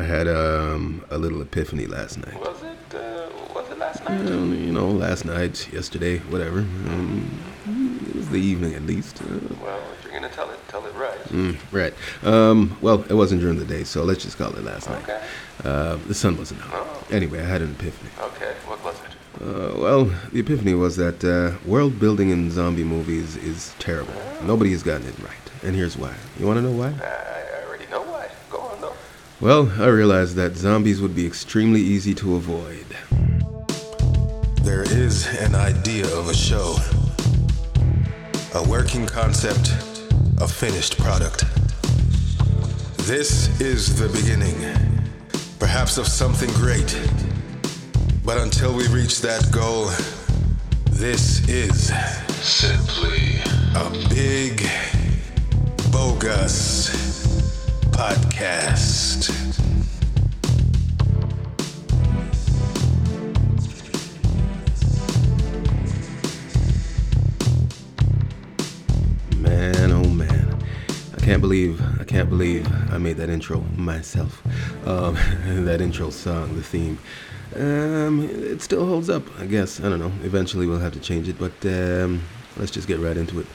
I had um, a little epiphany last night. Was it? Uh, was it last night? Um, you know, last night, yesterday, whatever. Um, it was the evening at least. Uh, Well, if you're gonna tell it, tell it right. mm, right. Um, well, it wasn't during the day, so let's just call it last night. Okay. Uh, the sun wasn't out. Oh. Anyway, I had an epiphany. Okay. What was it? Uh, well, the epiphany was that uh, world building in zombie movies is terrible. Nobody has gotten it right. And here's why. You want to know why? I, I already know why. Go on, though. Well, I realized that zombies would be extremely easy to avoid. There is an idea of a show, a working concept, a finished product. This is the beginning, perhaps of something great. But until we reach that goal, this is simply a big, bogus podcast. Believe, I can't believe I made that intro myself. Um, that intro song, the theme. Um, it still holds up, I guess. I don't know. Eventually we'll have to change it, but um, let's just get right into it.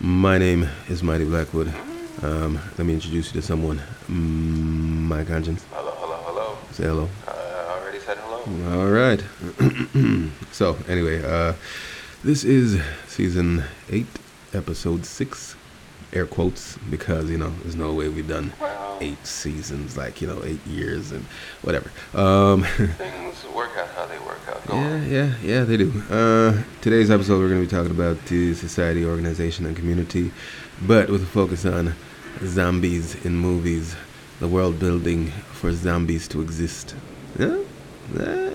My name is Mighty Blackwood. Um, let me introduce you to someone. Mm, my conscience. Hello, hello, hello. Say hello. Uh, I already said hello. All right. so, anyway, uh, this is season eight, episode six, air quotes, because, you know, there's no way we've done Well, eight seasons, like, you know, eight years and whatever. Um, things work out how they work out. Go yeah, on. yeah, yeah, they do. Uh, today's episode, we're going to be talking about the society, organization, and community, but with a focus on zombies in movies, the world building for zombies to exist. Yeah? Yeah.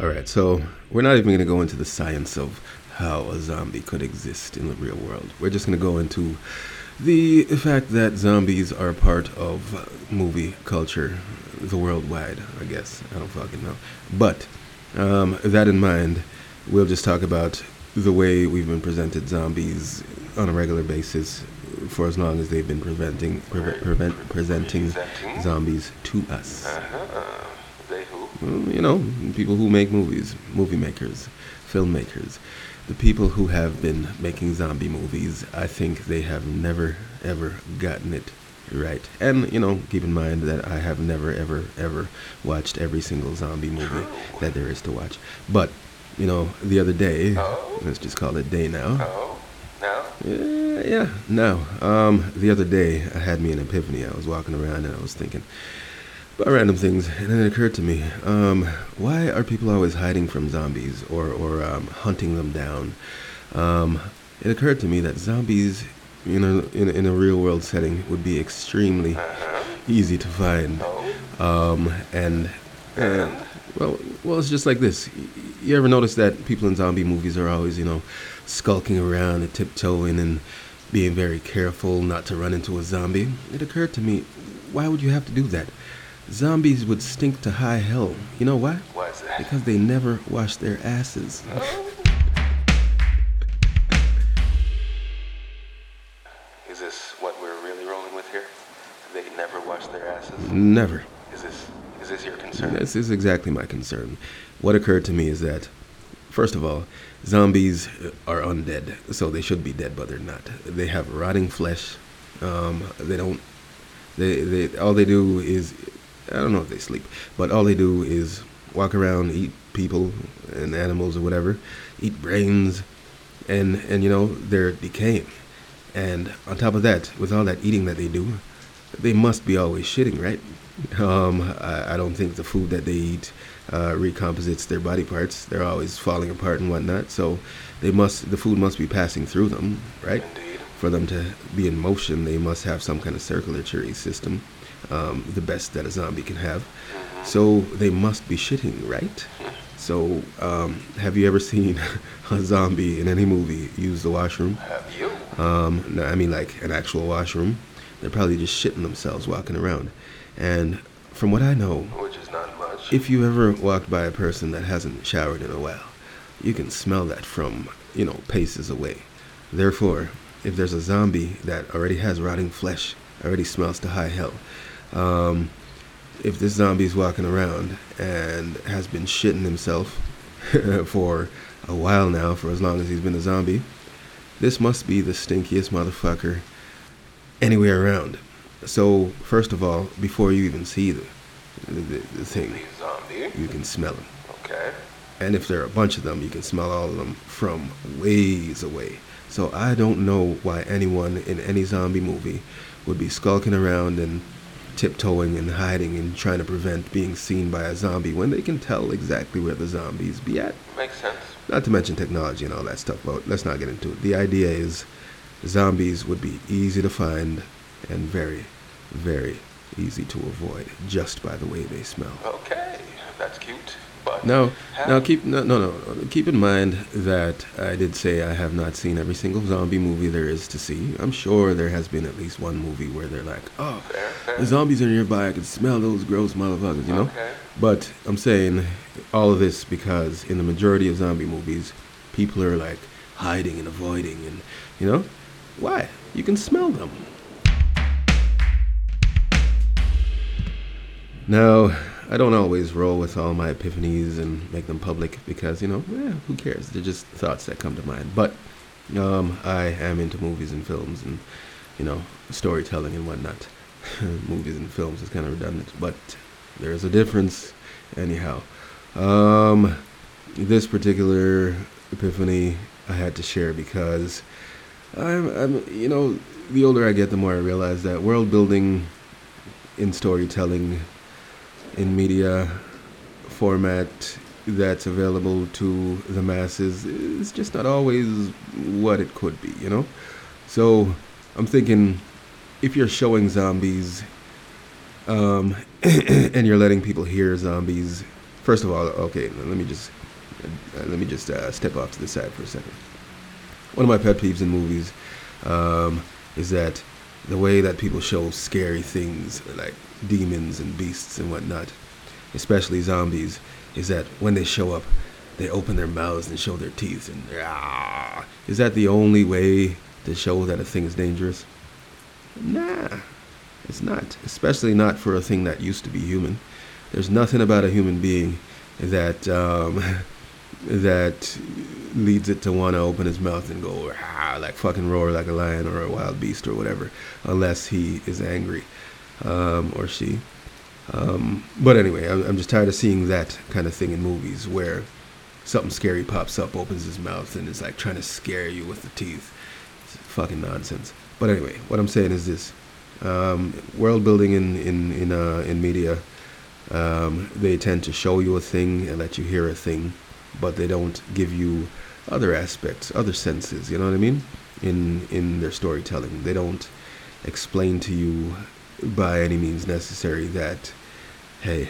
All right, so we're not even going to go into the science of how a zombie could exist in the real world. We're just going to go into the fact that zombies are part of movie culture, the worldwide, I guess. I don't fucking know. But um, that in mind, we'll just talk about the way we've been presented zombies on a regular basis for as long as they've been preventing, preve- prevent, presenting Presenting? zombies to us. Uh-huh. They who? Well, you know, people who make movies, movie makers, filmmakers, the people who have been making zombie movies, I think they have never, ever gotten it right. And, you know, keep in mind that I have never, ever, ever watched every single zombie movie that there is to watch. But, you know, the other day, Oh? let's just call it day now. Oh, now? Yeah, yeah, no. Um, the other day, I had me an epiphany. I was walking around and I was thinking about random things, and then it occurred to me: um, why are people always hiding from zombies or or um, hunting them down? Um, it occurred to me that zombies, you know, in, in a real world setting, would be extremely Uh-huh. easy to find. Oh, Um, and uh, well, well, it's just like this. You ever notice that people in zombie movies are always, you know, skulking around and tiptoeing and being very careful not to run into a zombie? It occurred to me, why would you have to do that? Zombies would stink to high hell. You know why? why is that? Because they never wash their asses. Is this what we're really rolling with here? They never wash their asses? Never. Is this is this your concern? This is exactly my concern. What occurred to me is that, first of all, zombies are undead, so they should be dead, but they're not. They have rotting flesh. Um, they don't. They, they all they do is, I don't know if they sleep, but all they do is walk around, eat people and animals or whatever, eat brains, and and you know they're decaying. And on top of that, with all that eating that they do, they must be always shitting, right? Um, I, I don't think the food that they eat uh, recomposites their body parts. They're always falling apart and whatnot. So they must, the food must be passing through them, right? Indeed. For them to be in motion, they must have some kind of circulatory system, um, the best that a zombie can have. So they must be shitting, right? So, um, have you ever seen a zombie in any movie use the washroom? Have you? Um, no, I mean like an actual washroom. They're probably just shitting themselves walking around. And from what I know, Which is not much. if you ever walked by a person that hasn't showered in a while, you can smell that from, you know, paces away. Therefore, if there's a zombie that already has rotting flesh already smells to high hell. Um, if this zombie's walking around and has been shitting himself for a while now, for as long as he's been a zombie, this must be the stinkiest motherfucker anywhere around. So, first of all, before you even see the, the, the thing, Zombie. you can smell him. Okay. And if there are a bunch of them, you can smell all of them from ways away. So I don't know why anyone in any zombie movie would be skulking around and tiptoeing and hiding and trying to prevent being seen by a zombie when they can tell exactly where the zombies be at. Makes sense. Not to mention technology and all that stuff, but let's not get into it. The idea is zombies would be easy to find and very, very easy to avoid just by the way they smell. Okay. That's cute. But Now, how- now keep no, no, no. Keep in mind that I did say I have not seen every single zombie movie there is to see. I'm sure there has been at least one movie where they're like, "Oh, Fair, fair. the zombies are nearby. I can smell those gross motherfuckers," you know. Okay. But I'm saying all of this because in the majority of zombie movies, people are like hiding and avoiding, and you know, why? You can smell them. Now, I don't always roll with all my epiphanies and make them public because, you know, eh, who cares? They're just thoughts that come to mind. But um, I am into movies and films and, you know, storytelling and whatnot. movies and films is kind of redundant, but there's a difference anyhow. Um, this particular epiphany I had to share because I'm, I'm, you know, the older I get, the more I realize that world building in storytelling in media format that's available to the masses is just not always what it could be, you know? So I'm thinking if you're showing zombies um, and you're letting people hear zombies, first of all, okay, let me just uh, let me just uh, step off to the side for a second. One of my pet peeves in movies um, is that the way that people show scary things like demons and beasts and whatnot, especially zombies, is that when they show up, they open their mouths and show their teeth and ah. Is that the only way to show that a thing is dangerous? Nah, it's not. Especially not for a thing that used to be human. There's nothing about a human being that um, that leads it to want to open his mouth and go ah, like fucking roar like a lion or a wild beast or whatever, unless he is angry um, or she. Um, but anyway, I'm, I'm just tired of seeing that kind of thing in movies where something scary pops up, opens his mouth, and is like trying to scare you with the teeth. It's fucking nonsense. But anyway, what I'm saying is this: um, world building in in in uh, in media, um, they tend to show you a thing and let you hear a thing, but they don't give you other aspects, other senses. You know what I mean? In in their storytelling, they don't explain to you by any means necessary that, hey,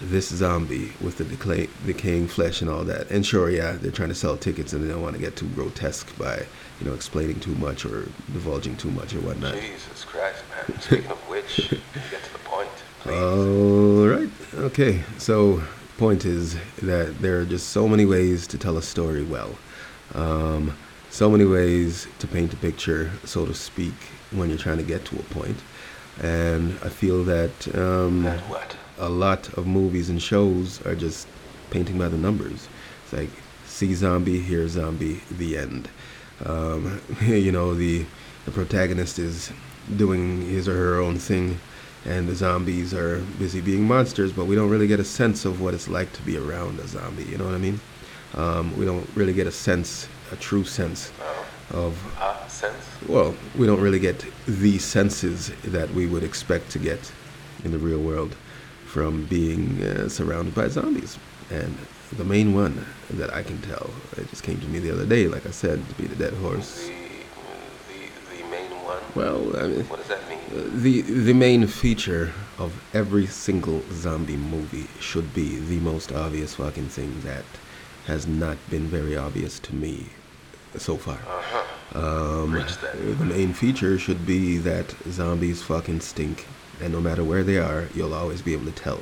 this zombie with the decay, decaying flesh and all that. And sure, yeah, they're trying to sell tickets and they don't want to get too grotesque by, you know, explaining too much or divulging too much or whatnot. Jesus Christ, man. Speaking of which, get to the point, please. All right. Okay. So, point is that there are just so many ways to tell a story well. Um, so many ways to paint a picture, so to speak, when you're trying to get to a point. And I feel that um, a lot of movies and shows are just painting by the numbers. It's like see zombie, hear zombie, the end. Um, you know, the the protagonist is doing his or her own thing, and the zombies are busy being monsters. But we don't really get a sense of what it's like to be around a zombie. You know what I mean? Um, we don't really get a sense, a true sense of ah, sense? well, we don't really get the senses that we would expect to get in the real world from being uh, surrounded by zombies. And the main one that I can tell, it just came to me the other day, like I said, to be the dead horse. The, the, the main one? Well, I mean, What does that mean? uh, the the main feature of every single zombie movie should be the most obvious fucking thing that has not been very obvious to me so far. Uh-huh. Um, the main feature should be that zombies fucking stink, and no matter where they are, you'll always be able to tell,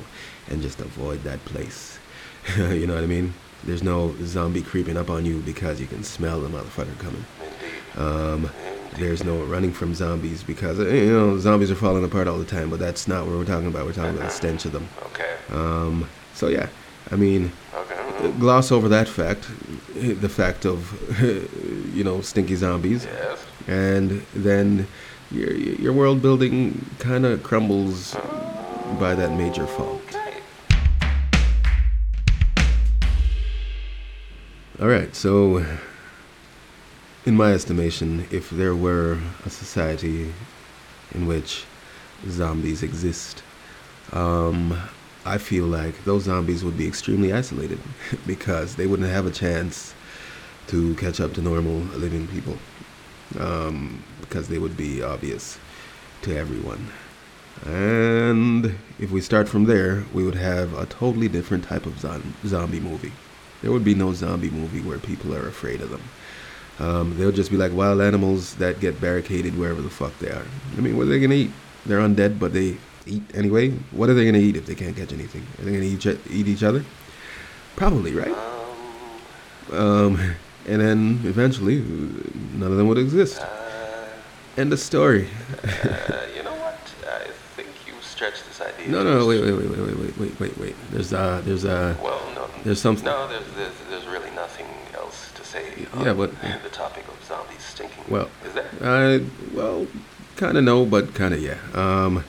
and just avoid that place. you know what I mean? There's no zombie creeping up on you because you can smell the motherfucker coming. Indeed. Um, there's no running from zombies because you know zombies are falling apart all the time. But that's not what we're talking about. We're talking about the stench of them. Okay. Um, so yeah, I mean, Okay. gloss over that fact, the fact of you know stinky zombies, Yes. and then your your world building kind of crumbles by that major fault. Okay. All right, so in my estimation, if there were a society in which zombies exist, um, I feel like those zombies would be extremely isolated because they wouldn't have a chance to catch up to normal living people um, because they would be obvious to everyone. And if we start from there, we would have a totally different type of zom- zombie movie. There would be no zombie movie where people are afraid of them. Um, they'll just be like wild animals that get barricaded wherever the fuck they are. I mean, what are they gonna eat? They're undead, but they eat anyway. What are they gonna eat if they can't catch anything? Are they gonna eat, each- eat each other? Probably, right? Um. And then eventually, none of them would exist. Uh, End of story. uh, you know what? I think you stretched this idea. No, no, wait, wait, wait, wait, wait, wait, wait, wait, wait. There's uh, there's uh, Well, no. There's something- No, there's, there's there's really nothing else to say. Yeah, on but- the topic of zombies stinking. Well, is there? I well, kind of no, but kind of yeah. Um,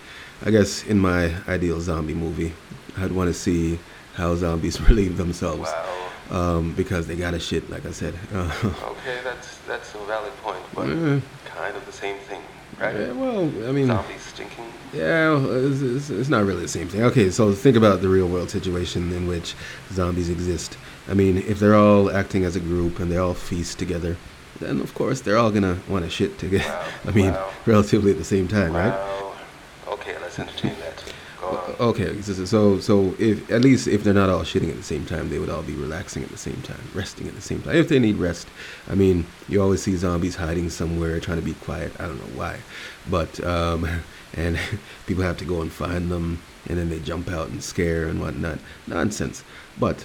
I guess in my ideal zombie movie, I'd want to see how zombies relieve themselves. Wow. Um, because they got a shit, like I said. Uh, Okay, that's that's a valid point, but kind of the same thing, right? yeah, well, I mean, Zombies stinking. Yeah, it's, it's, it's not really the same thing. Okay, so think about the real world situation in which zombies exist. I mean, if they're all acting as a group and they all feast together, then of course they're all gonna want to shit together. Wow, I mean, wow. relatively at the same time, right? Okay, let's entertain that. On. Okay, so so so if at least if they're not all shitting at the same time, they would all be relaxing at the same time, resting at the same time. If they need rest, I mean, you always see zombies hiding somewhere, trying to be quiet. I don't know why, but um, and people have to go and find them, and then they jump out and scare and whatnot. Nonsense. But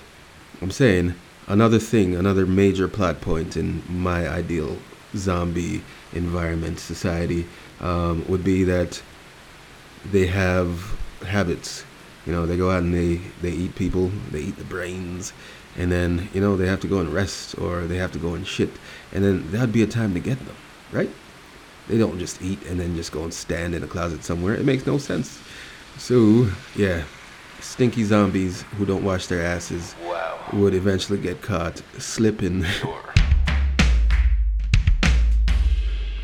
I'm saying another thing, another major plot point in my ideal zombie environment society um, would be that they have habits. You know, they go out and they, they eat people, they eat the brains, and then, you know, they have to go and rest or they have to go and shit. And then that'd be a time to get them, right? They don't just eat and then just go and stand in a closet somewhere. It makes no sense. So, yeah, stinky zombies who don't wash their asses Wow. would eventually get caught slipping. Sure.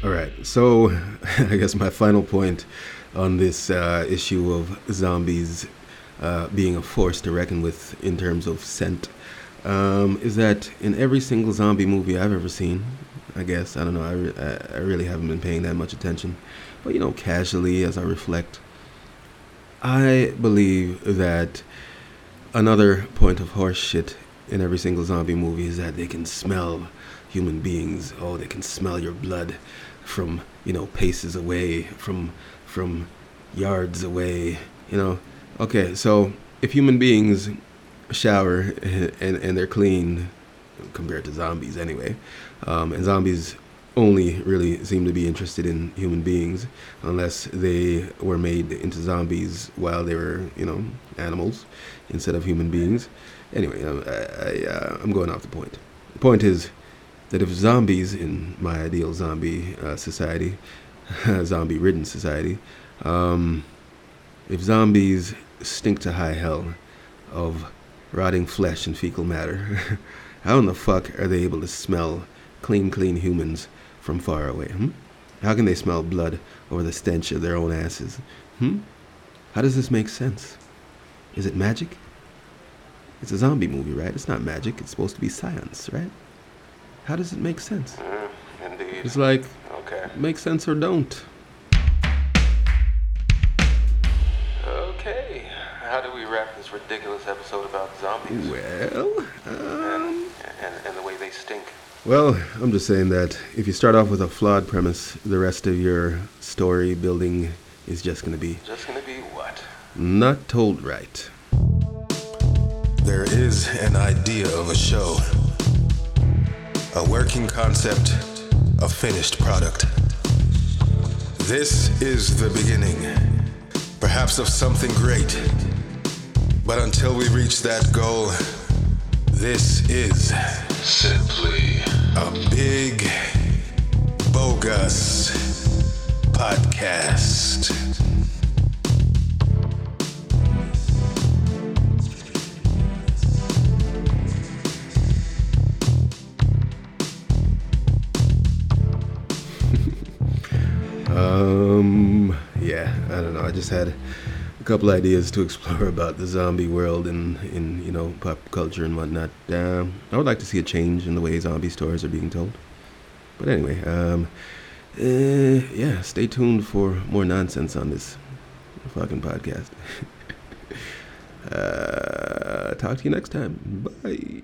All right, so I guess my final point on this uh, issue of zombies uh, being a force to reckon with in terms of scent. Um, is that in every single zombie movie I've ever seen, I guess, I don't know, I, re- I really haven't been paying that much attention, but you know, casually as I reflect, I believe that another point of horse shit in every single zombie movie is that they can smell human beings. Oh, they can smell your blood from you know paces away, from from yards away. You know. Okay, so if human beings shower and and they're clean compared to zombies anyway, um, and zombies only really seem to be interested in human beings unless they were made into zombies while they were you know animals instead of human beings. Anyway, um, I, I, uh, I'm going off the point. The point is that if zombies in my ideal zombie uh, society, zombie-ridden society, um, if zombies stink to high hell of rotting flesh and fecal matter, how in the fuck are they able to smell clean, clean humans from far away? Hmm? How can they smell blood over the stench of their own asses? Hmm? How does this make sense? Is it magic? It's a zombie movie, right? It's not magic. It's supposed to be science, right? How does it make sense? Mm, indeed. It's like, Okay. make sense or don't. Okay. How do we wrap this ridiculous episode about zombies Well, um, and, and, and the way they stink? well, I'm just saying that if you start off with a flawed premise, the rest of your story building is just going to be Just gonna be what? not told right. There is an idea of a show, a working concept, a finished product. This is the beginning, perhaps of something great. But until we reach that goal, this is simply a big, bogus podcast. Um, yeah, I don't know. I just had a couple ideas to explore about the zombie world and in you know pop culture and whatnot. Um, I would like to see a change in the way zombie stories are being told. But anyway, um, uh, yeah, stay tuned for more nonsense on this fucking podcast. uh, talk to you next time. Bye.